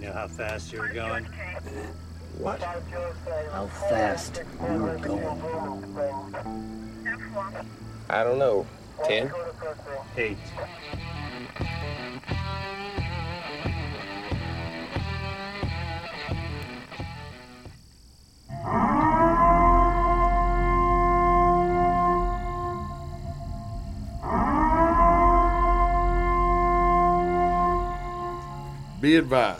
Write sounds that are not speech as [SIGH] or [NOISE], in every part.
You know how fast you were going? What? How fast you were going? I don't know. Ten? Eight. Be advised,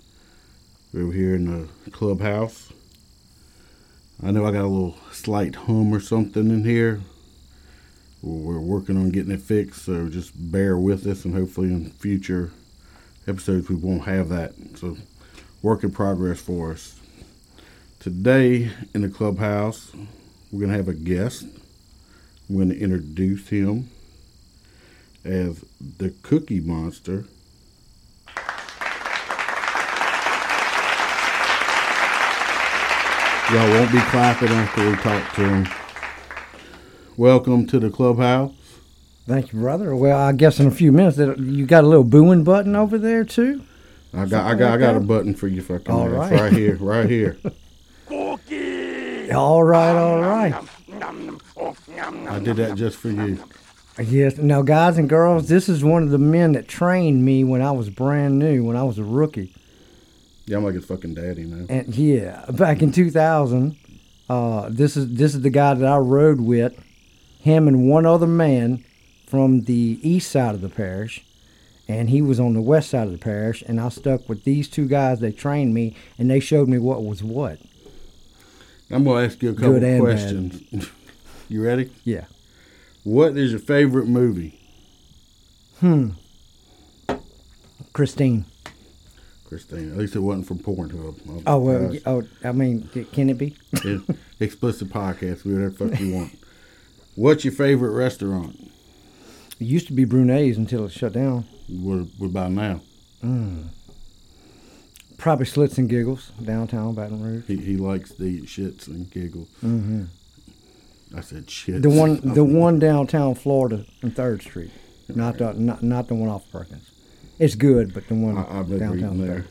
We're here in the clubhouse. I know I got a little slight hum or something in here. We're working on getting it fixed, so just bear with us, and hopefully in future episodes we won't have that. So, work in progress for us. Today in the clubhouse, we're going to have a guest. I'm going to introduce him as the Cookie Monster. Y'all won't be clapping after we talk to him. Welcome to the clubhouse. Thank you, brother. Well, I guess in a few minutes, that you got a little booing button over there too. I got, I got, I got a button for you, fucking All ass. right. right here, right here. [LAUGHS] All right, all right. I did that just for you. Yes. Now, guys and girls, this is one of the men that trained me when I was brand new, when I was a rookie. Yeah, I'm like his fucking daddy now. And yeah, back in 2000, uh, this is this is the guy that I rode with, him and one other man from the east side of the parish, and he was on the west side of the parish, and I stuck with these two guys. They trained me, and they showed me what was what. I'm gonna ask you a couple Good questions. [LAUGHS] you ready? Yeah. What is your favorite movie? Hmm. Christine. Christine. At least it wasn't from Pornhub. Oh well. Oh, I mean, can it be? [LAUGHS] explicit podcast. We whatever fuck you want. What's your favorite restaurant? It used to be Brunei's until it shut down. What, what about now? Probably Schlittz and Giggles downtown Baton Rouge. He, he likes the shits and giggles. hmm I said shit. The one, the [LAUGHS] one downtown Florida on Third Street, not the not, not the one off Perkins. It's good, but the one I, I've never downtown there.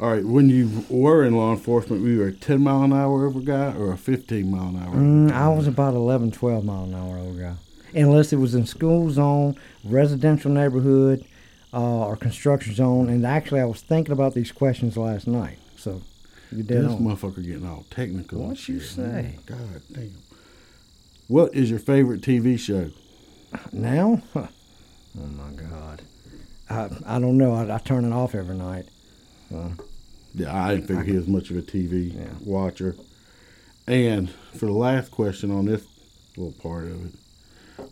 All right, when you were in law enforcement, were you a 10 mile an hour over guy or a 15 mile an hour? Mm, I was about 11, 12 mile an hour old guy, unless it was in school zone, residential neighborhood, uh, or construction zone. And actually, I was thinking about these questions last night. So you This did on. motherfucker getting all technical. What you man. say? God damn. What is your favorite TV show? Now? [LAUGHS] Oh my God. I I don't know. I, I turn it off every night. Uh, Yeah, I didn't figure he was much of a TV Yeah. watcher. And for the last question on this little part of it,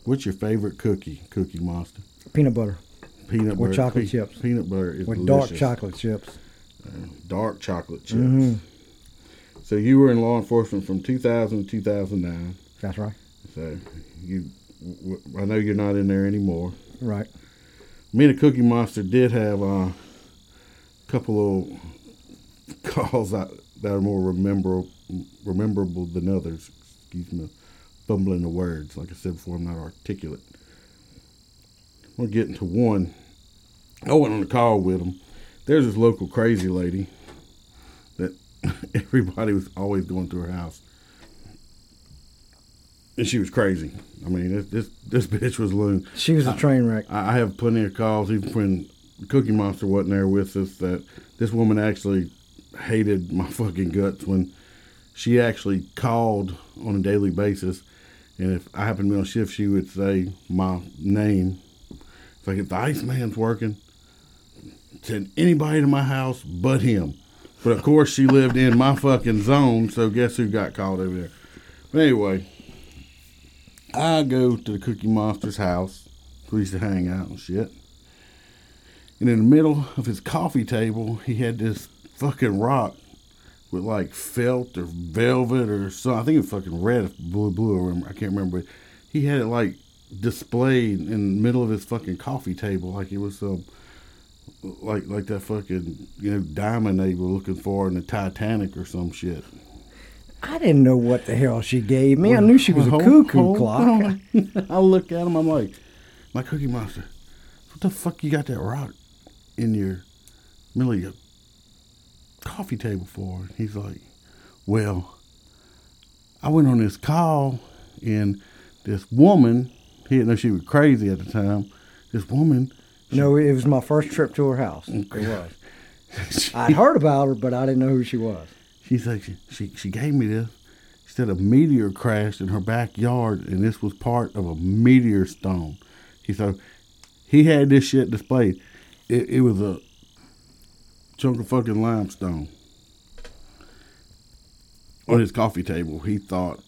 what's your favorite cookie, Cookie Monster? peanut butter Peanut butter. With chocolate pe- chips. Peanut butter is with delicious. dark chocolate chips. Dark chocolate chips. Mhm. So you were in law enforcement from 2000 to 2009. That's right. So you, I know you're not in there anymore. Right. Me and the Cookie Monster did have uh, a couple of [LAUGHS] calls that, that are more rememberable, rememberable than others. Excuse me, fumbling the words. Like I said before, I'm not articulate. We're getting to one. I went on a call with him. There's this local crazy lady that [LAUGHS] everybody was always going to her house. And she was crazy. I mean, this this, this [LAUGHS] bitch was loon. She was a train wreck. I I have plenty of calls, even when Cookie Monster wasn't there with us, that this woman actually hated my [LAUGHS] fucking guts when she actually called on a daily basis. And if I happened to be on shift, she would say my name. It's like, if the Iceman's working, send anybody to my house but him. But of course, she lived in my fucking zone, so guess who got called over there? But anyway, I go to the Cookie Monster's house. We used to hang out and shit. And in the middle of his coffee table, he had this fucking rock with like felt or velvet or something. I think it's fucking red, blue, blue. I can't remember. But he had it like displayed in the middle of his fucking coffee table, like it was some, like like that fucking you know diamond they were looking for in the Titanic or some shit. I didn't know what the hell she gave me. I knew she was a Hold- cuckoo hold clock. [LAUGHS] [LAUGHS] I look at him. I'm like, my Cookie Monster. What the fuck you got that rock in your middle of your coffee table for? And he's like, well, I went on this call and this woman, he didn't know she was crazy at the time. This woman, No, it was my first trip to her house. It was. [LAUGHS] I'd heard about her, but I didn't know who she was. She's like, she, she, she gave me this. She said a meteor crashed in her backyard and this was part of a meteor stone. He said, he had this shit displayed. It, it was a chunk of fucking limestone on his coffee table. He thought,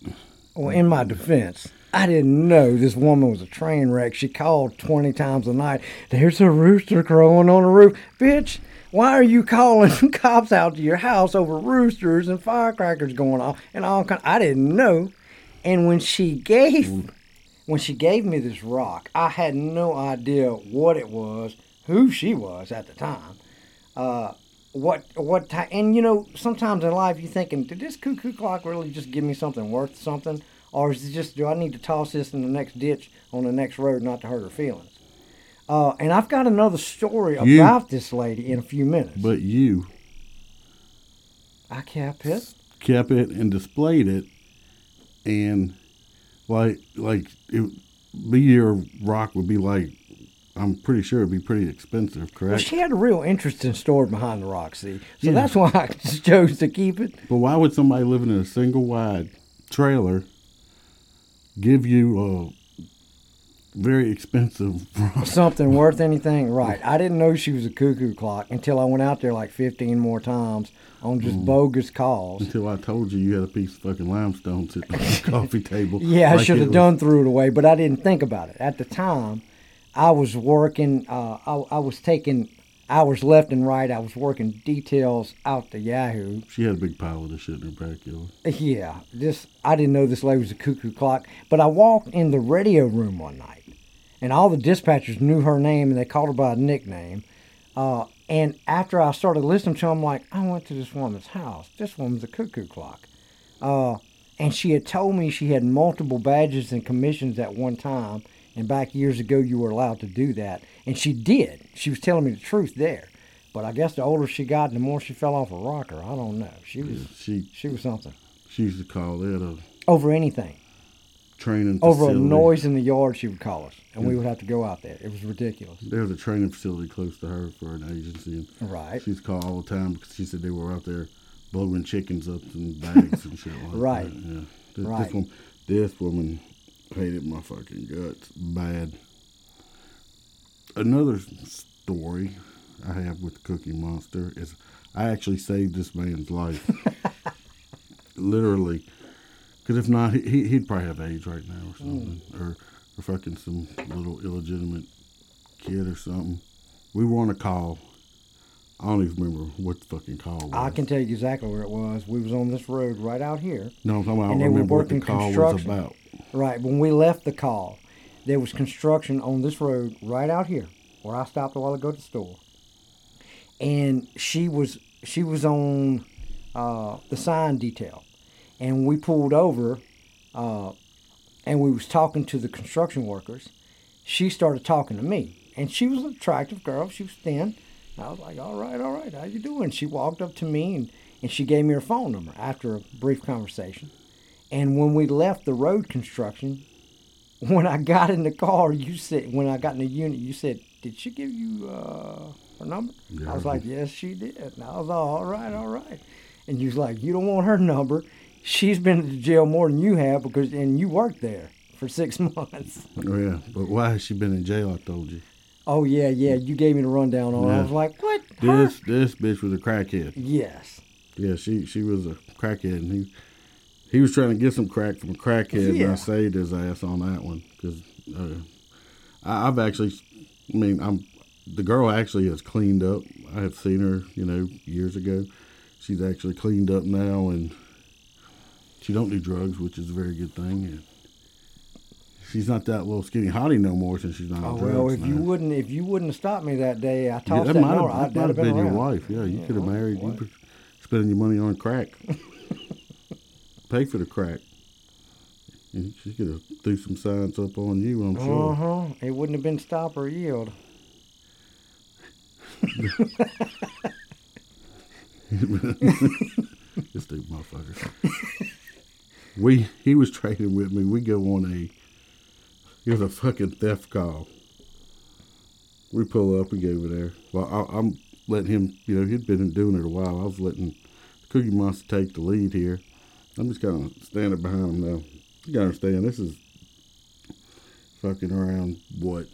Well, in my defense, I didn't know this woman was a train wreck. She called 20 times a night. There's a rooster crowing on the roof. Bitch, why are you calling [LAUGHS] cops out to your house over roosters and firecrackers going off and all kind? I didn't know. And when she gave when she gave me this rock, I had no idea what it was, who she was at the time. Uh, what what ti and you know sometimes in life you're thinking did this cuckoo clock really just give me something worth something or is it just do i need to toss this in the next ditch on the next road not to hurt her feelings uh, and i've got another story You- about this lady in a few minutes. But you i kept it. kept it and displayed it, and like like it, meteor rock would be like, I'm pretty sure it'd be pretty expensive, well correct? she had a real interesting story behind the rock see? So that's [LAUGHS] why i just chose to keep it. But why would somebody living in a single wide trailer give you a very expensive [LAUGHS] something worth anything right i didn't know she was a cuckoo clock until i went out there like 15 more times on Mm. just bogus calls Until I told you you had a piece of fucking limestone sitting on the [LAUGHS] coffee table. Yeah, I should have was- done threw it away, but I didn't think about it at the time. I was working. Uh, I, I was taking hours left and right. I was working details out to Yahoo. She had a big pile of this shit in her backyard. Yeah, this I didn't know this lady was a cuckoo clock. But I walked in the radio room one night, and all the dispatchers knew her name and they called her by a nickname. Uh, and after I started listening to them, like, I went to this woman's house. This woman's a cuckoo clock. Uh, and she had told me she had multiple badges and commissions at one time. And back years ago, you were allowed to do that. And she did. She was telling me the truth there. But I guess the older she got, the more she fell off a rocker. I don't know. She was She she was something she used to call it a over anything. training Over a noise in the yard, she would call us, and we would have to go out there. It was ridiculous. There was a training facility close to her for an agency, and Right. she's called all the time because she said they were out there blowing chickens up in bags and shit like Right. that. Yeah. This, Right. This woman, this woman hated my fucking guts bad. Another story I have with Cookie Monster is I actually saved this man's life. [LAUGHS] Literally. Because if not, he, he- he'd probably have AIDS right now or something. Mm. Or, or fucking some little illegitimate kid or something. We were on a call. I don't even remember what the fucking call was. I can tell you exactly where it was. We was on this road right out here. No, I'm talking about, I And don't they were remember what the working call was construction. about. Right. When we left the call, there was construction on this road right out here, where I stopped a while ago to the store. And she was she was on uh, the sign detail, and we pulled over, uh, and we was talking to the construction workers. She started talking to me, and she was an attractive girl. She was thin. I was like, "All right, all right, how you doing?" She walked up to me and, and she gave me her phone number after a brief conversation. And when we left the road construction, [LAUGHS] when I got in the car, you said, when I got in the unit, you said, did she give you uh, her number? Yeah, I was like, yes, she did. And I was like, all right, all right. And you was like, you don't want her number. She's been to jail more than you have because, and you worked there for six [LAUGHS] months. Oh, yeah. But why has she been in jail, I told you? Oh, yeah, yeah. You gave me the rundown on it. I was like, what? Her? This this bitch was a crackhead. Yes. Yeah, she she was a crackhead, and he he was trying to get some crack from a crackhead, and I saved his ass on that one because uh, I've actually, I mean, I'm the girl actually has cleaned up. I have seen her, you know, years ago. she's actually cleaned up now, and she don't do drugs, which is a very good thing. And she's not that little skinny hottie no more since she's not Oh on drugs. well, if you wouldn't, if you wouldn't have stopped me that day, I Yeah, tossed that that might have, that might have been, been your wife. Yeah, you Yeah, could have married. You spending your money on crack. [LAUGHS] Pay for the crack. And she could have threw some signs up on you, I'm sure. Uh huh. It wouldn't have been stop or yield. [LAUGHS] This dude, motherfucker. we he was trading with me. We go on a it was a fucking theft call. We pull up, we go over there. Well, I, I'm letting him. You know, he'd been doing it a while. I was letting Cookie Monster take the lead here. I'm just kind of standing behind him now. You gotta understand, this is fucking around what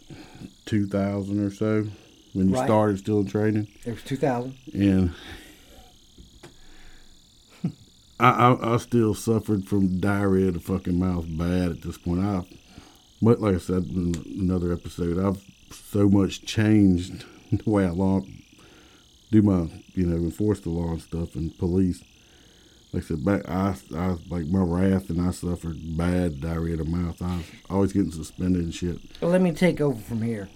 2000 or so when you Right. started still in training It was 2000. and I, I I still suffered from diarrhea of the fucking mouth bad at this point. I, but like I said in another episode, I've so much changed [LAUGHS] the way I law, do my you know enforce the law and stuff and police. Like I said, back I I like my wrath and I suffered bad diarrhea of the mouth. I was always getting suspended and shit. Well, let me take over from here.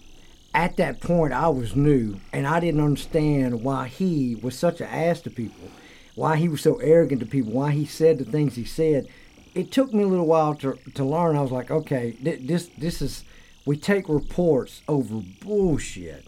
At that point, I was new, and I didn't understand why he was such an ass to people, why he was so arrogant to people, why he said the things he said. It took me a little while to, to learn. I was like, okay, th- this this is we take reports over bullshit.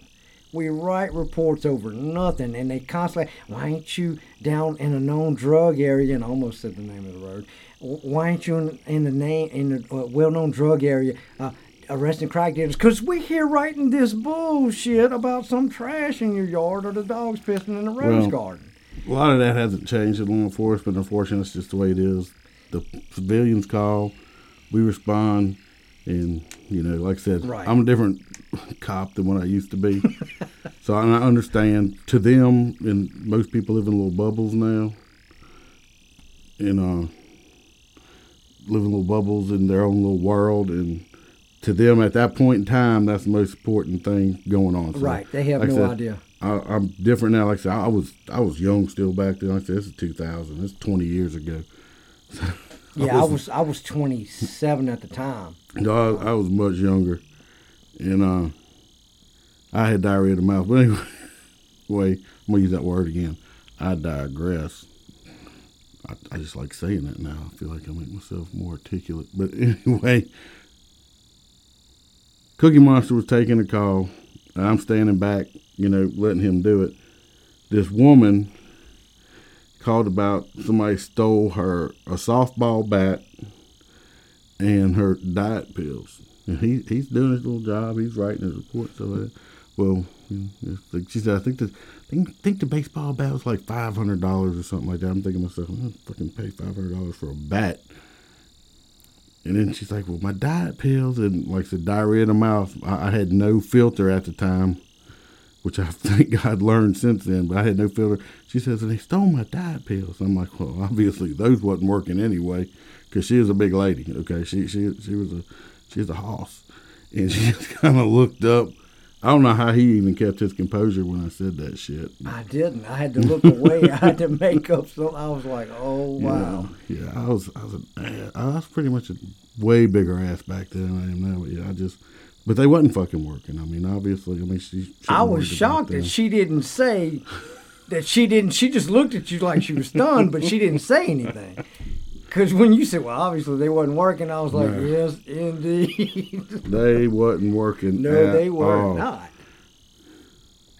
We write reports over nothing, and they constantly, why ain't you down in a known drug area? And I almost said the name of the road. Why ain't you in, in the name in the uh, well-known drug area uh, arresting crack dealers? Because we here writing this bullshit about some trash in your yard or the dogs pissing in the rose Well, garden. A lot of that hasn't changed in law enforcement. Unfortunately, it's just the way it is. The civilians call, we respond, and you know, like I said, Right. I'm a different cop than what I used to be. [LAUGHS] so I understand. To them, and most people live in little bubbles now, and uh, live in little bubbles in their own little world, and to them at that point in time, that's the most important thing going on. So, Right, they have like no said, idea. I, I'm different now. Like I said, I was I was young still back then. Like I said, this is 2000. This is 20 years ago. [LAUGHS] Yeah, I was- I was 27 at the time. No, I, I was much younger, and uh, I had diarrhea of the mouth. But anyway, [LAUGHS] anyway, I'm gonna use that word again. I digress. I, I just like saying that now. I feel like I make myself more articulate. But [LAUGHS] anyway, Cookie Monster was taking a call, and I'm standing back, you know, letting him do it. This woman called about somebody stole her a softball bat and her diet pills. And he he's doing his little job. He's writing his report. So, well, she said, I think the think, think the baseball bat was like five hundred dollars or something like that. I'm thinking to myself, I'm gonna fucking pay five hundred dollars for a bat. And then she's like, well, my diet pills and like the diarrhea in the mouth. I, I had no filter at the time, which I [LAUGHS] think I'd learned since then. But I had no filter. She says, and they stole my diet pills. I'm like, well, [LAUGHS] obviously those wasn't working anyway, because she was a big lady. Okay, she she she was a she was a hoss, and [LAUGHS] she just kind of looked up. I don't know how he even kept his composure when I said that shit. I didn't. I had to look away. I had to make up some. I was like, oh wow. Yeah, yeah, I was, I was, a, I was pretty much a way bigger ass back then than I am now. But yeah, I just, but they wasn't fucking working. I mean, obviously, I mean, she. shouldn't I was shocked that she didn't say that she didn't. She just looked at you like she was stunned, but she didn't say anything. Because when you said, "Well, obviously they wasn't working," I was like, No. "Yes, indeed." [LAUGHS] They wasn't working. no, at they were all. not.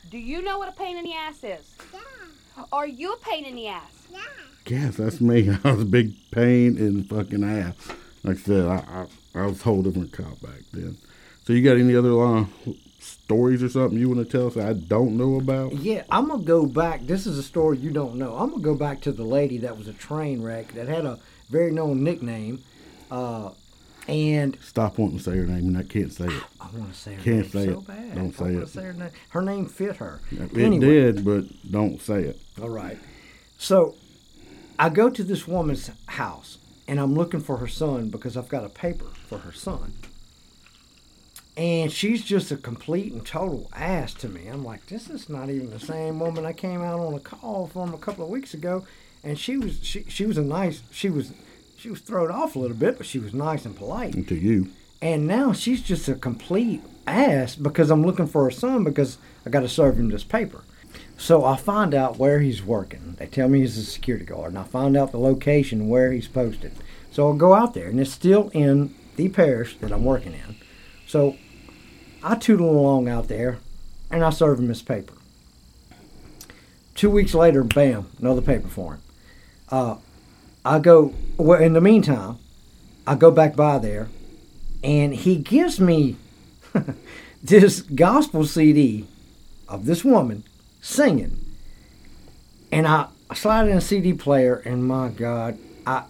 Do you know what a pain in the ass is? Yeah. Are you a pain in the ass? Yeah. Yes, that's me. [LAUGHS] I was a big pain in the fucking ass. Like I said, I, I, I was a whole different cop back then. So you got any other uh, stories or something you want to tell us that I don't know about? Yeah, I'm gonna go back. This is a story you don't know. I'm gonna go back to the lady that was a train wreck that had a very known nickname, uh, and Stop wanting to say her name and I can't say it. I want to say her Can't name say so it. bad. Don't say it. Say her, name. her name fit her. It Anyway. did, but don't say it. All right. So I go to this woman's house and I'm looking for her son because I've got a paper for her son. And she's just a complete and total ass to me. I'm like, this is not even the same woman I came out on a call from a couple of weeks ago, and she was she she was a nice she was she was thrown off a little bit, but she was nice and polite. And to you. And now she's just a complete ass because I'm looking for her son because I got to serve him this paper. So I find out where he's working. They tell me he's a security guard, and I find out the location where he's posted. So I'll go out there, and it's still in the parish that I'm working in. So I tootle along out there, and I serve him his paper. Two weeks later, bam, another paper for him. Uh, I go, well, in the meantime, I go back by there, and he gives me [LAUGHS] this gospel CD of this woman singing. And I slide in a CD player, and my God, I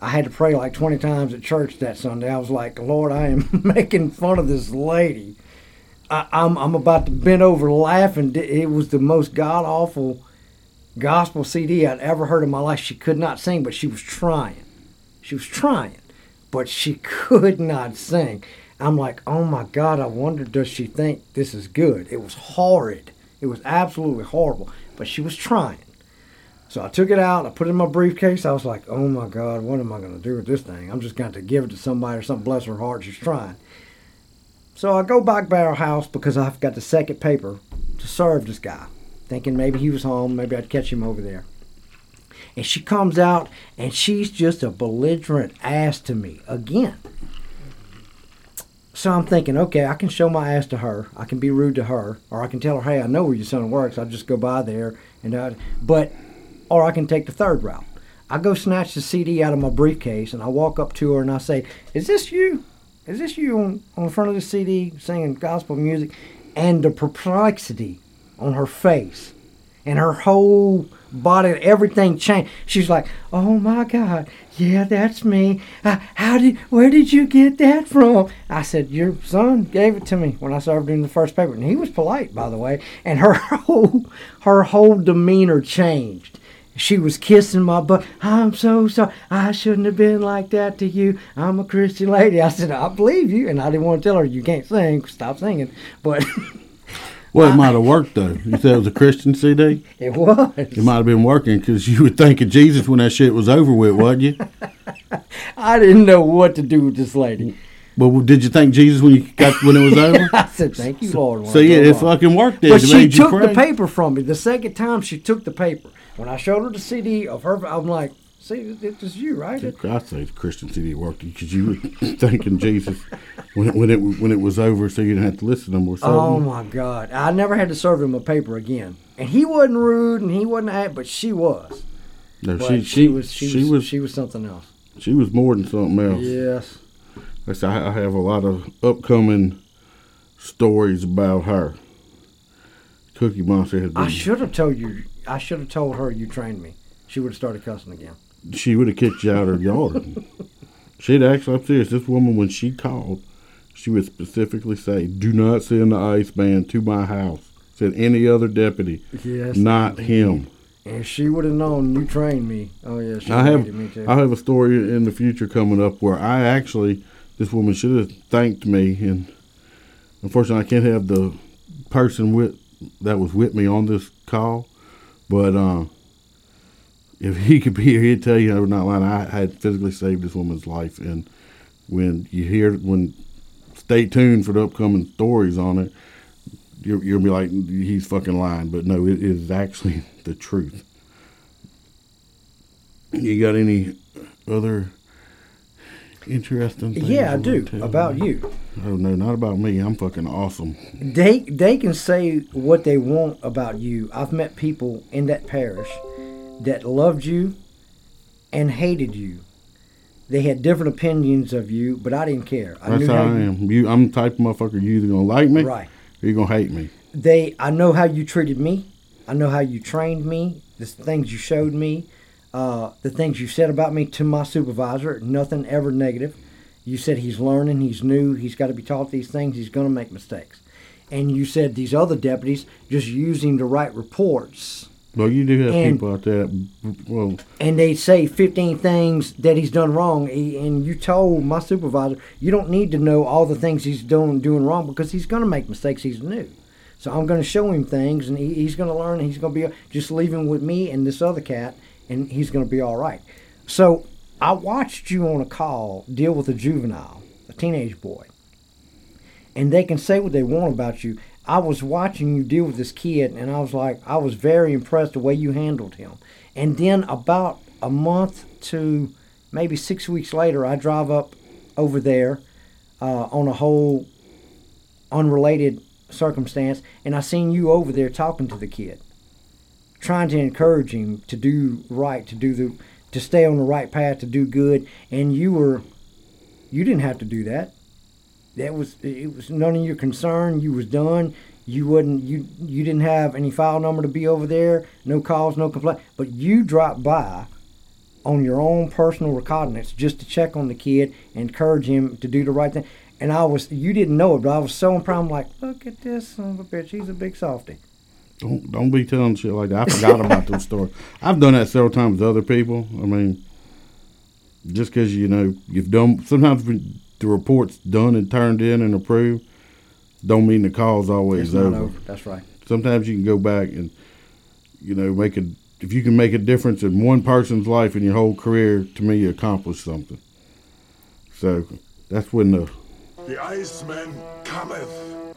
I had to pray like 20 times at church that Sunday. I was like, Lord, I am [LAUGHS] making fun of this lady. I, I'm, I'm about to bend over laughing. It was the most god awful gospel CD I'd ever heard in my life. She could not sing, but she was trying. She was trying, but she [LAUGHS] could not sing. I'm like, oh my God, I wonder does she think this is good? It was horrid. It was absolutely horrible, but she was trying. So I took it out, I put it in my briefcase. I was like, oh my God, what am I going to do with this thing? I'm just going to give it to somebody or something, bless her heart, she's trying. So I go back by our house because I've got the second paper to serve this guy, thinking maybe he was home, maybe I'd catch him over there. And she comes out and she's just a belligerent ass to me again. So I'm thinking, okay, I can show my ass to her. I can be rude to her, or I can tell her, hey, I know where your son works. I'll just go by there, and I, but or I can take the third route. I go snatch the CD out of my briefcase and I walk up to her and I say, Is this you? Is this you on, on the front of the CD singing gospel music? And the perplexity on her face and her whole body, everything changed. She's like, "Oh my God, yeah, that's me. Uh, how did? Where did you get that from?" I said, "Your son gave it to me when I served him the first paper, and he was polite, by the way." And her [LAUGHS] whole her whole demeanor changed she was kissing my butt. I'm so sorry. I shouldn't have been like that to you. I'm a Christian lady. I said, I believe you. And I didn't want to tell her, you can't sing. Stop singing. But. [LAUGHS] Well, it might have worked though. You said it was a Christian CD. It was. It might have been working because you were thinking Jesus when that shit was over with, wasn't you? [LAUGHS] I didn't know what to do with this lady. Well, did you thank Jesus when you got when it was [LAUGHS] over? I said, "Thank you, Lord." So yeah, it fucking worked. Then. But It she took the paper from me. The second time she took the paper. When I showed her the CD of her, I'm like, "See, it was you, right?" I say the Christian CD worked because you were [LAUGHS] thanking Jesus when it, when it when it was over, so you didn't have to listen to them or Oh my God! I never had to serve him a paper again. And he wasn't rude, and he wasn't act, but she was. no, But she, she, was she, she was, was she was something else. she was more than something else. Yes. I said, I I have a lot of upcoming stories about her. Cookie Monster has been. I should have told you. I should have told her you trained me. She would have started cussing again. she would have kicked you out of her yard. [LAUGHS] She'd actually, I'm serious, this woman, when she called, she would specifically say, Do not send the Iceman to my house. Said any other deputy, Yes. not him. And she would have known you trained me. Oh yeah, she I have, me too. I have a story in the future coming up where I actually, this woman should have thanked me, and unfortunately, I can't have the person with that was with me on this call, but uh, if he could be here, he'd tell you I was not lying. I had physically saved this woman's life, and when you hear when, stay tuned for the upcoming stories on it. You'll, you'll be like, he's fucking lying, but no, it is actually [LAUGHS] the truth. You got any other interesting things? yeah, I do. About me? you. Oh no, not about me. I'm fucking awesome. They they can say what they want about you. I've met people in that parish that loved you and hated you. They had different opinions of you, but I didn't care. I That's knew how I how you, am. You, I'm the type of motherfucker. You either gonna like me, right. or you gonna hate me. They I know how you treated me. I know how you trained me. The things you showed me. Uh, the things you said about me to my supervisor. Nothing ever negative. You said he's learning. He's new. He's got to be taught these things. He's going to make mistakes. And you said these other deputies just use him to write reports Well, you do have And- people out there. Well, and they say 15 things that he's done wrong and you told my supervisor you don't need to know all the things he's doing doing wrong because he's going to make mistakes he's new so i'm going to show him things and he, he's going to learn and he's going to be just leave him with me and this other cat and he's going to be all right so i watched you on a call deal with a juvenile a teenage boy and they can say what they want about you. I was watching you deal with this kid, and I was like, I was very impressed the way you handled him. And then about a month to maybe six weeks later, I drive up over there uh, on a whole unrelated circumstance, and I seen you over there talking to the kid, trying to encourage him to do right, to do the, to stay on the right path, to do good, and you were, you didn't have to do that that was it was none of your concern. You was done. You wouldn't you you didn't have any file number to be over there. No calls, no complaint. But you dropped by on your own personal recognizance just to check on the kid encourage him to do the right thing. And I was you didn't know it, but I was so impressed. I'm like, look at this son of a bitch. He's a big softy. Don't don't be telling shit like that. I forgot about those stories. I've done that several times with other people. I mean, just because you know you've done. Sometimes the report's done and turned in and approved, don't mean the call's always It's not over. over. That's right. Sometimes you can go back and you know make a. If you can make a difference in one person's life in your whole career, to me, you accomplished something. So that's when the The Iceman cometh.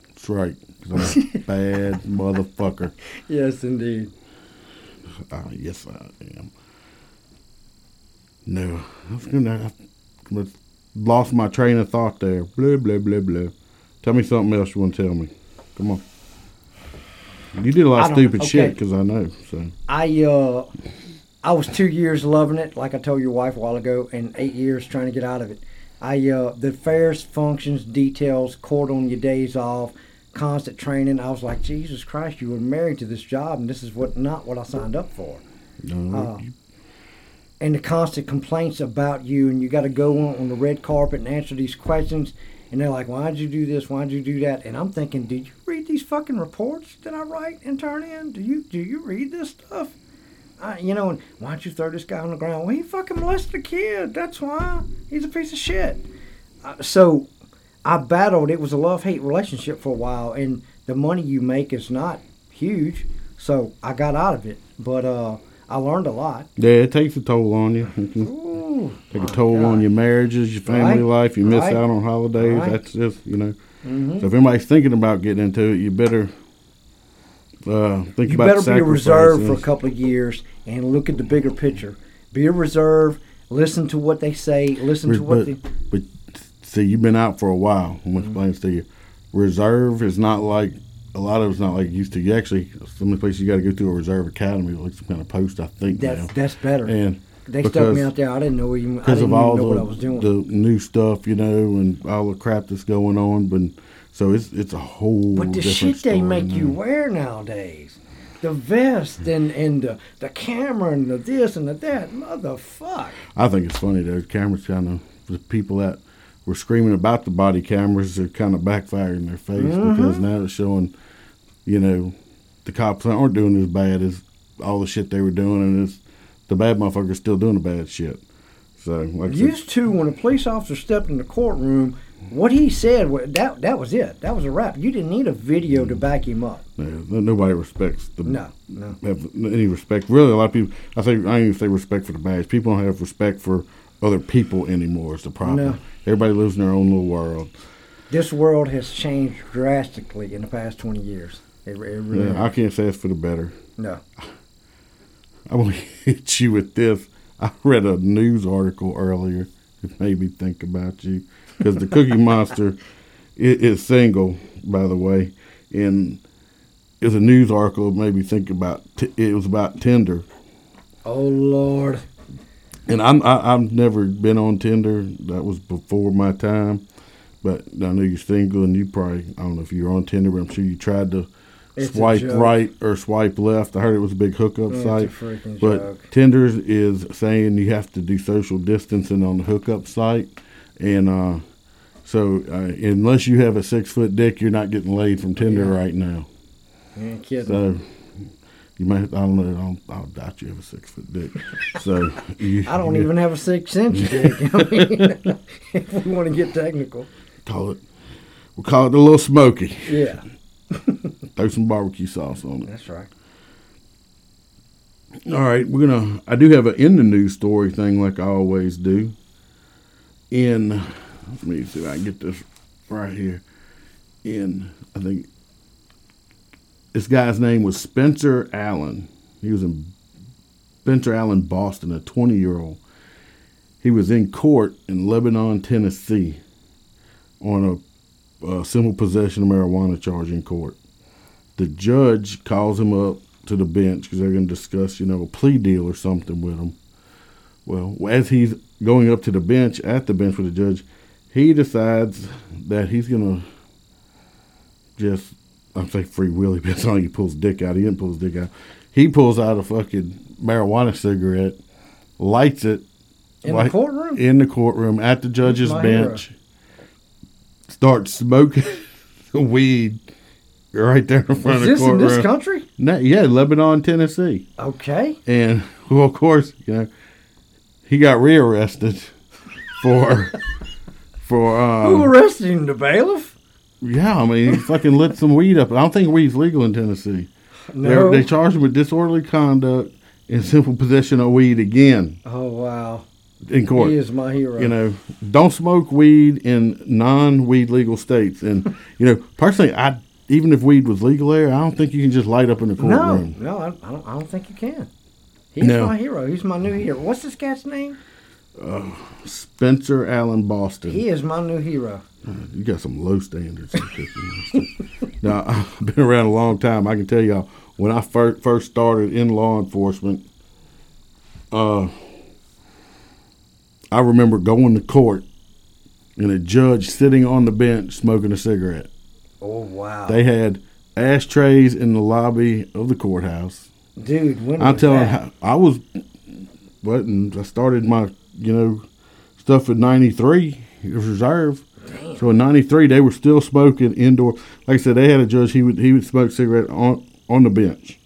that's right. [LAUGHS] bad motherfucker. Yes, indeed. Uh, yes, I am. No, I was gonna. I lost my train of thought there. Blah blah blah blah. Tell me something else you want to tell me. Come on. You did a lot of stupid okay. shit because I know. So I uh, I was two years loving it, like I told your wife a while ago, and eight years trying to get out of it. I uh, the affairs, functions, details, court on your days off, constant training. I was like, Jesus Christ, you were married to this job, and this is what not what I signed up for. Uh, and the constant complaints about you, and you got to go on, on the red carpet and answer these questions. And they're like, "Why'd you do this? Why'd you do that?" And I'm thinking, "Did you read these fucking reports that I write and turn in? Do you do you read this stuff?" I, you know, and why don't you throw this guy on the ground? Well, he fucking molested a kid. That's why he's a piece of shit. Uh, so I battled. It was a love hate relationship for a while, and the money you make is not huge. So I got out of it, but uh, I learned a lot. yeah, it takes a toll on you. Can Ooh, take a toll on your marriages, your family Right, life. You miss right, out on holidays. right. That's just you know. Mhm. So if anybody's thinking about getting into it, you better uh, think You about You better be a reserve for a couple of years and look at the bigger picture. Be a reserve. Listen to what they say. Listen to what but, they. but see, you've been out for a while. I'm Mm-hmm. gonna explain this to you. Reserve is not like a lot of it's not like used to. You actually some of the places you got to go through a reserve academy, like some kind of post. I think That's now. that's better. and they stuck me out there. I didn't know even. I because of all know what I the, was doing. the new stuff, you know, and all the crap that's going on. But so it's it's a whole. but the shit they make you wear nowadays, the vest and and the, the camera and the this and the that, motherfuck. I think it's funny though. Cameras kind of the people that were screaming about the body cameras are kind of backfiring in their face Mm-hmm. because now it's showing, you know, the cops aren't doing as bad as all the shit they were doing, and it's the bad motherfuckers still doing the bad shit. So like Used to when a police officer stepped in the courtroom, what he said that that was it. That was a wrap. You didn't need a video to back him up. yeah, nobody respects the No, no. have any respect. Really, a lot of people. I think I don't even say respect for the badge. People don't have respect for other people anymore. Is the problem? No. Everybody lives in their own little world. This world has changed drastically in the past 20 years. It, it really Yeah, I can't say it's for the better. No. [LAUGHS] I'm gonna hit you with this. I read a news article earlier. It made me think about you because the Cookie [LAUGHS] Monster i- is single, by the way, and it was a news article. That made me think about. T- it was about Tinder, Oh, Lord. And I'm I, I've never been on Tinder. That was before my time. But I know you're single, and you probably I don't know if you're on Tinder, but I'm sure you tried to It's swipe right or swipe left. I heard it was a big hookup It's site. But joke. Tinder is saying you have to do social distancing on the hookup site, and uh, so uh, unless you have a six foot dick, you're not getting laid from Tinder Yeah. right now. You ain't kidding. So You might. I don't know. I, don't, I doubt you have a six foot dick. So [LAUGHS] you, I don't you even have a six inch dick. I [LAUGHS] mean, [LAUGHS] if we want to get technical. call it. We'll call it the little smoky. Yeah, Throw some barbecue sauce on it. that's right. All right, we're gonna. I do have an in the news story thing, like I always do. In, let me see if I can get this right here. In, I think this guy's name was Spencer Allen. He was in Spencer Allen, Boston, a 20 year old. He was in court in Lebanon, Tennessee, on a, a simple possession of marijuana charge in court. The judge calls him up to the bench because they're going to discuss, you know, a plea deal or something with him. Well, as he's going up to the bench, at the bench with the judge, he decides that he's going to just, I'm saying free willy, but it's not like he pulls dick out. He didn't pull his dick out. He pulls out a fucking marijuana cigarette, lights it. In like- the courtroom. In the courtroom at the judge's My hero. bench. Starts smoking [LAUGHS] the weed right there in front Is of this the in courtroom. this country? No, yeah, Lebanon, Tennessee. Okay. And [LAUGHS] well, of course, you know, he got rearrested [LAUGHS] for for Who um, arrested him? The bailiff? Yeah. I mean, he [LAUGHS] fucking lit some weed up. I don't think weed's legal in Tennessee. No. They're, they charged him with disorderly conduct and simple possession of weed again oh wow. in court. He is my hero. You know, don't smoke weed in non-weed legal states. And [LAUGHS] you know, personally, I even if weed was legal there, I don't think you can just light up in the no, courtroom. no, I, I don't. I don't think you can. He's No. my hero. He's my new hero. What's this cat's name? Spencer Allen Boston. He is my new hero. You got some low standards. [LAUGHS] now, I've been around a long time. I can tell y'all, when I first first started in law enforcement, uh, I remember going to court and a judge sitting on the bench smoking a cigarette. Oh wow. They had ashtrays in the lobby of the courthouse. Dude, when I'm telling that? I was, and I started my, you know, stuff in 93. It was reserve. So in 93, they were still smoking indoor. Like I said, they had a judge, he would he would smoke cigarette on, on the bench.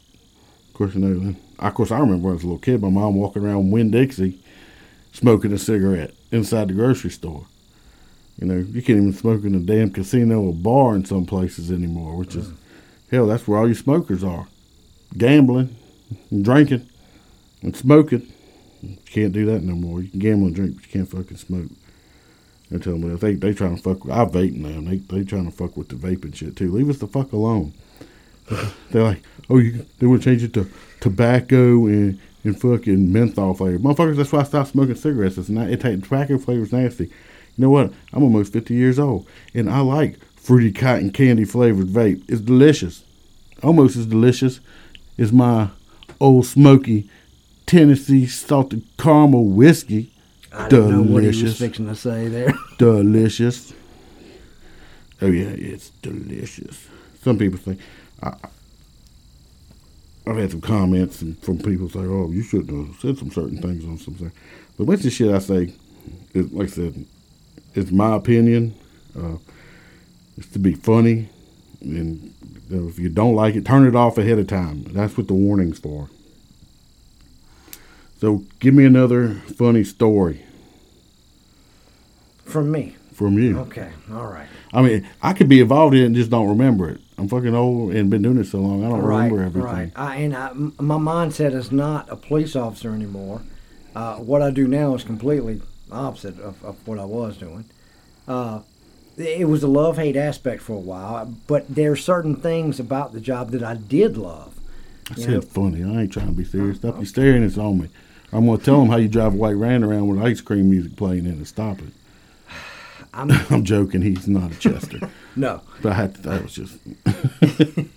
Of course, you know, of course, I remember when I was a little kid, my mom walking around Winn Dixie smoking a cigarette inside the grocery store. You know, you can't even smoke in a damn casino or bar in some places anymore, which is, hell, that's where all you smokers are. Gambling, and drinking, and smoking. You can't do that no more. You can gamble and drink, but you can't fucking smoke. They're telling me they they trying to fuck. With, I vape now. and They they trying to fuck with the vaping shit too. Leave us the fuck alone. [SIGHS] They're like, oh, you they want to change it to tobacco and and fucking menthol flavor. Motherfuckers, that's why I stopped smoking cigarettes. It's not it take tobacco flavor's nasty. You know what? I'm almost 50 years old, and I like fruity cotton candy flavored vape. It's delicious, almost as delicious as my Ole Smoky Tennessee salted caramel whiskey. I didn't know what he was delicious. fixing to say there. [LAUGHS] delicious. Oh yeah, it's delicious. Some people think I, I've had some comments and from people say, "Oh, you shouldn't have said some certain things on some things." But most of the shit I say, is, like I said, it's my opinion. Uh, it's to be funny, and if you don't like it, turn it off ahead of time. That's what the warning's for. So, give me another funny story From me. from you. Okay. All right. I mean, I could be involved in it and just don't remember it. I'm fucking old and been doing it so long, I don't right, remember everything. Right. I, and I, m- my mindset is not a police officer anymore. Uh, what I do now is completely opposite of, of what I was doing. Uh, it was a love hate aspect for a while, but there are certain things about the job that I did love. I said know, funny. I ain't trying to be serious. Stop you staring it's on me. I'm gonna tell them how you drive a white van around with ice cream music playing in it. Stop it. [SIGHS] I'm, [LAUGHS] I'm joking. He's not a Chester, [LAUGHS] no, but I had to. That was just. [LAUGHS]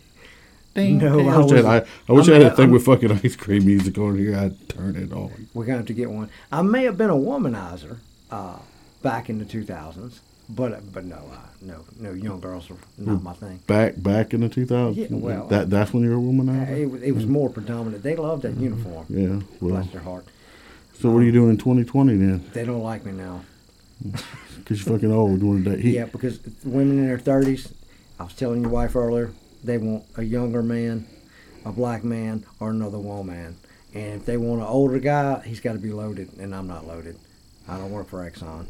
no, I I wish I, was. had, I, I wish I I'm- had a thing I'm- with fucking ice cream music on here. I'd turn it on. We're gonna have to get one. I may have been a womanizer uh, back in the 2000s, but but no, uh, no, no, young girls are not my thing. Back back in the 2000s. Yeah, well, that that's when you were a woman. Uh, It, was- it was more predominant. They loved that uniform. Yeah. Well, Bless their heart. so what are you doing in 2020 then? They don't like me now. [LAUGHS] Because you're fucking old. Doing that. Yeah, because women in their 30s, I was telling your wife earlier, they want a younger man, a black man, or another woman. And if they want an older guy, he's got to be loaded, and I'm not loaded. I don't work for Exxon.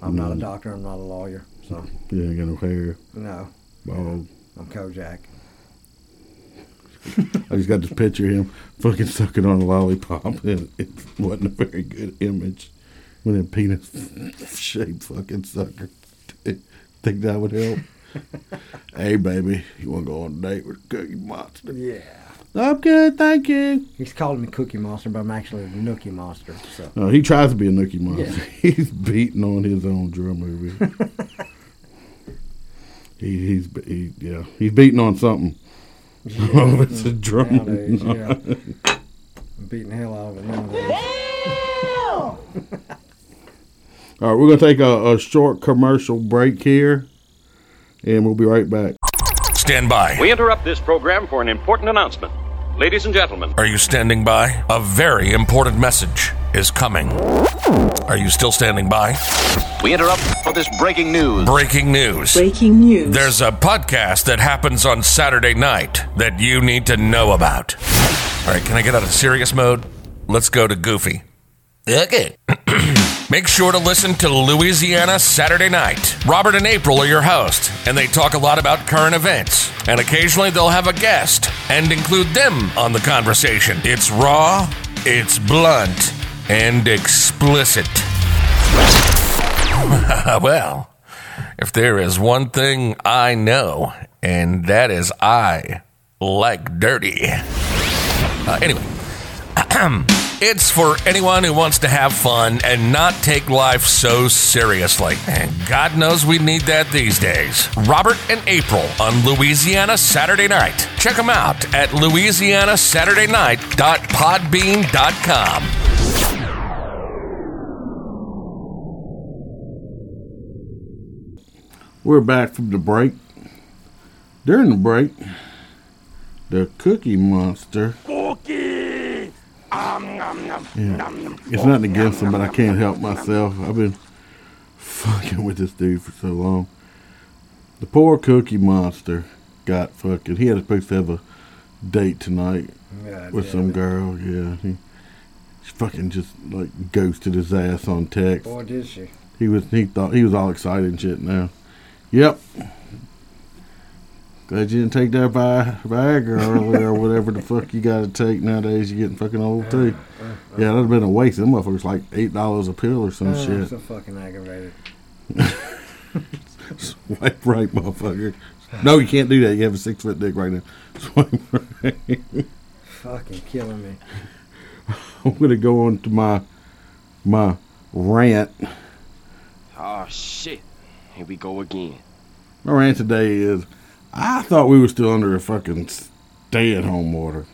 I'm not a mm-hmm. doctor. I'm not a lawyer. So You ain't got no hair. no, Bald. I'm Kojak. [LAUGHS] I just got this picture of him fucking sucking on a lollipop, and it wasn't a very good image. With a penis shaped fucking sucker. Think that would help? [LAUGHS] hey, baby, you want to go on a date with Cookie Monster? Yeah. I'm good, thank you. He's calling me Cookie Monster, but I'm actually a Nookie Monster. So No, he tries to be a Nookie Monster. Yeah. [LAUGHS] He's beating on his own drum movie. [LAUGHS] he, he's he, yeah, he's beating on something. [LAUGHS] Oh, it's a drum. nowadays, yeah. I'm beating the hell out of it nowadays. All right, we're gonna take a, a short commercial break here, and we'll be right back. Stand by. We interrupt this program for an important announcement. Ladies and gentlemen, Are you standing by? A very important message is coming. Are you still standing by? we interrupt for this breaking news. Breaking news. Breaking news. There's a podcast that happens on Saturday night that you need to know about. All right, can I get out of serious mode? Let's go to goofy. Okay. [CLEARS THROAT] Make sure to listen to Louisiana Saturday Night. Robert and April are your hosts, and they talk a lot about current events. And occasionally they'll have a guest and include them on the conversation. It's raw, it's blunt, and explicit. [LAUGHS] well, if there is one thing I know, and that is I like dirty. Uh, anyway, [CLEARS THROAT] it's for anyone who wants to have fun and not take life so seriously. And God knows we need that these days. Robert and April on Louisiana Saturday Night. Check them out at louisianasaturdaynight.podbean.com. We're back from the break. During the break, the Cookie Monster. Cookie. Yeah. It's nothing against him, but I can't help myself. I've been fucking with this dude for so long. The poor Cookie Monster got fucking. He had supposed to have a date tonight God with some it. girl. Yeah, he, she fucking just like ghosted his ass on text. Boy, did she. He was he thought he was all excited and shit now. Yep. Glad you didn't take that Vi- Viagra earlier or whatever the fuck you gotta take nowadays. You're getting fucking old too. Yeah, uh, uh, that'd have been a uh. waste. Them motherfuckers like eight dollars a pill or some shit. I'm so fucking aggravated. [LAUGHS] Swipe right, motherfucker. No, you can't do that. You have a six foot dick right now. [LAUGHS] Swipe right. Fucking killing me. I'm gonna go on to my my rant. Oh, shit. Here we go again. My rant today is I thought we were still under a fucking stay at home order.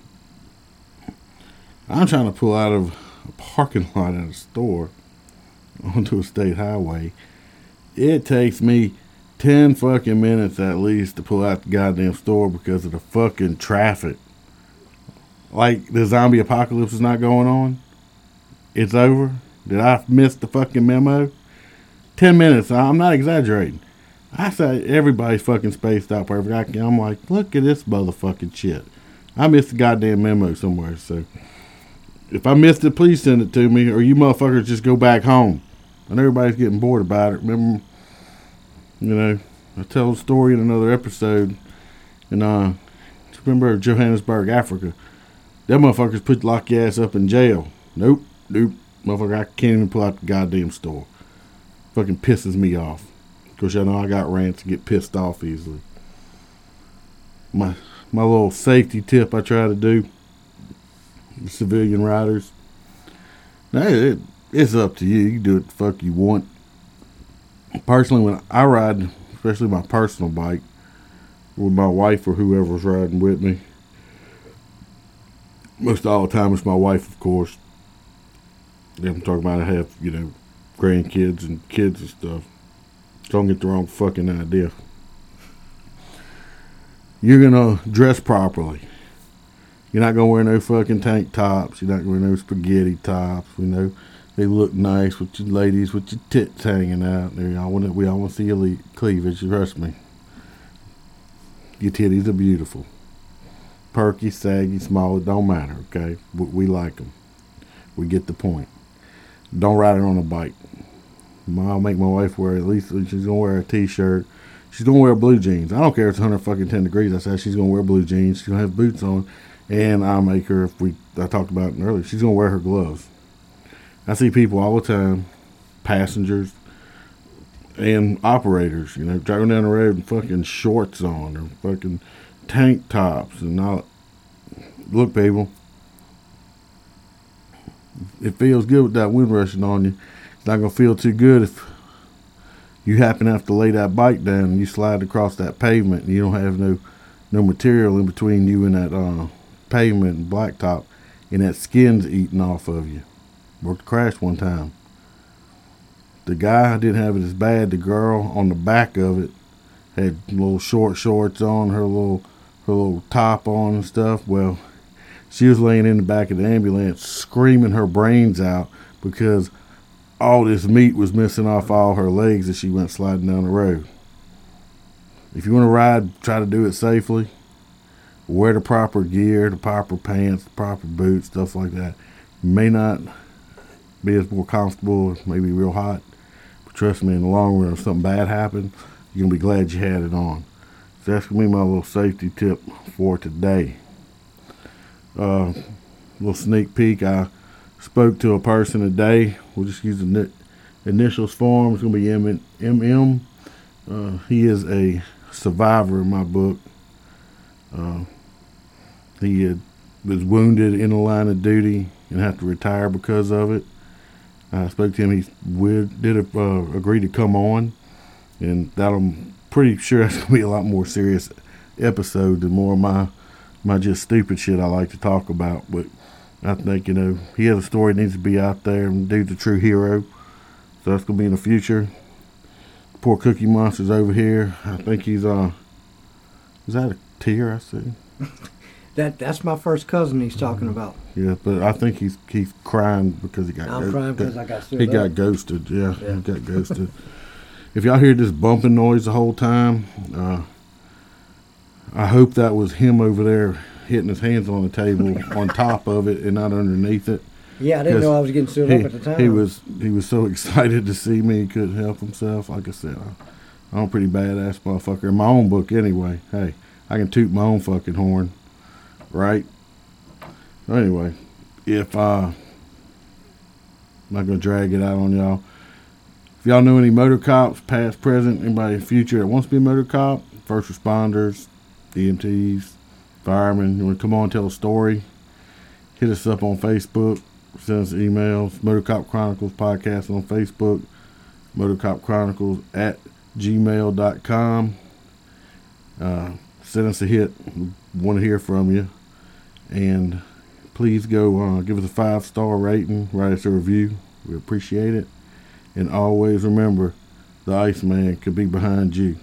I'm trying to pull out of a parking lot at a store onto a state highway. It takes me 10 fucking minutes at least to pull out the goddamn store because of the fucking traffic. Like the zombie apocalypse is not going on. It's over. Did I miss the fucking memo? 10 minutes. I'm not exaggerating. I say everybody's fucking spaced out perfect. I I'm like, look at this motherfucking shit. I missed the goddamn memo somewhere. So if I missed it, please send it to me, or you motherfuckers just go back home. And everybody's getting bored about it. Remember, you know, I tell a story in another episode. And uh, remember Johannesburg, Africa. Them motherfuckers put lock your ass up in jail. Nope, nope, motherfucker. I can't even pull out the goddamn store. Fucking pisses me off. Course, y'all know I got rants and get pissed off easily. My my little safety tip I try to do. Civilian riders. Now it, it's up to you. You do what the fuck you want. Personally, when I ride, especially my personal bike, with my wife or whoever's riding with me, most of all the time it's my wife, of course. I'm talking about I have, you know, grandkids and kids and stuff. Don't get the wrong fucking idea. You're gonna dress properly. You're not gonna wear no fucking tank tops. You're not gonna wear no spaghetti tops. You know, they look nice with your ladies with your tits hanging out. There, all want we all want to see your cleavage. Trust me. Your titties are beautiful. perky, saggy, small, it don't matter, okay? We, we like them. We get the point. Don't ride it on a bike. I'll make my wife wear at least she's gonna wear a t-shirt. She's gonna wear blue jeans. I don't care if it's 100 fucking 10 degrees. I said she's gonna wear blue jeans. She's gonna have boots on, and I'll make her. If we I talked about it earlier, she's gonna wear her gloves. I see people all the time, passengers and operators, you know, driving down the road with fucking shorts on or fucking tank tops and all. Look, people, it feels good with that wind rushing on you. Not gonna feel too good if you happen to have to lay that bike down and you slide across that pavement and you don't have no no material in between you and that uh, pavement and blacktop, and that skin's eating off of you. Worked a crash one time. The guy didn't have it as bad. The girl on the back of it had little short shorts on, her little her little top on and stuff. Well, she was laying in the back of the ambulance screaming her brains out because all this meat was missing off all her legs as she went sliding down the road. If you want to ride, try to do it safely. Wear the proper gear, the proper pants, the proper boots, stuff like that. You may not be as more comfortable, maybe real hot. But trust me, in the long run, if something bad happens, you're gonna be glad you had it on. So that's gonna be my little safety tip for today. Uh, little sneak peek. I spoke to a person today. We'll just use the ni- initials for him. It's gonna be M M. Uh, he is a survivor in my book. Uh, he had, was wounded in the line of duty and had to retire because of it. I spoke to him. He did uh, agree to come on, and that I'm pretty sure [LAUGHS] that's gonna be a lot more serious episode than more of my my just stupid shit I like to talk about. But I think you know he has a story that needs to be out there, and dude's a true hero. So that's gonna be in the future. Poor Cookie Monster's over here. I think he's uh, is that a tear I see? [LAUGHS] That that's my first cousin he's talking about. Yeah, but I think he's he's crying because he got. I'm crying because I got He got ghosted. Yeah, Yeah. he got ghosted. [LAUGHS] if y'all hear this bumping noise the whole time, uh, I hope that was him over there hitting his hands on the table [LAUGHS] on top of it and not underneath it. Yeah, I didn't know I was getting stood he, up at the time. He was he was so [LAUGHS] excited to see me he couldn't help himself. Like I said, I, I'm a pretty badass motherfucker in my own book anyway. Hey, I can toot my own fucking horn, right? Anyway, if uh, I'm not gonna drag it out on y'all. If y'all know any motor cops, past, present, anybody in the future that wants to be a motor cop, first responders, EMTs, firemen, you want to come on tell a story, hit us up on Facebook, send us emails, Motor Cop Chronicles podcast on Facebook, Motor Cop Chronicles at gmail.com. Uh, send us a hit. We want to hear from you. And please go uh, give us a five star rating, write us a review. We appreciate it. And always remember the Iceman could be behind you.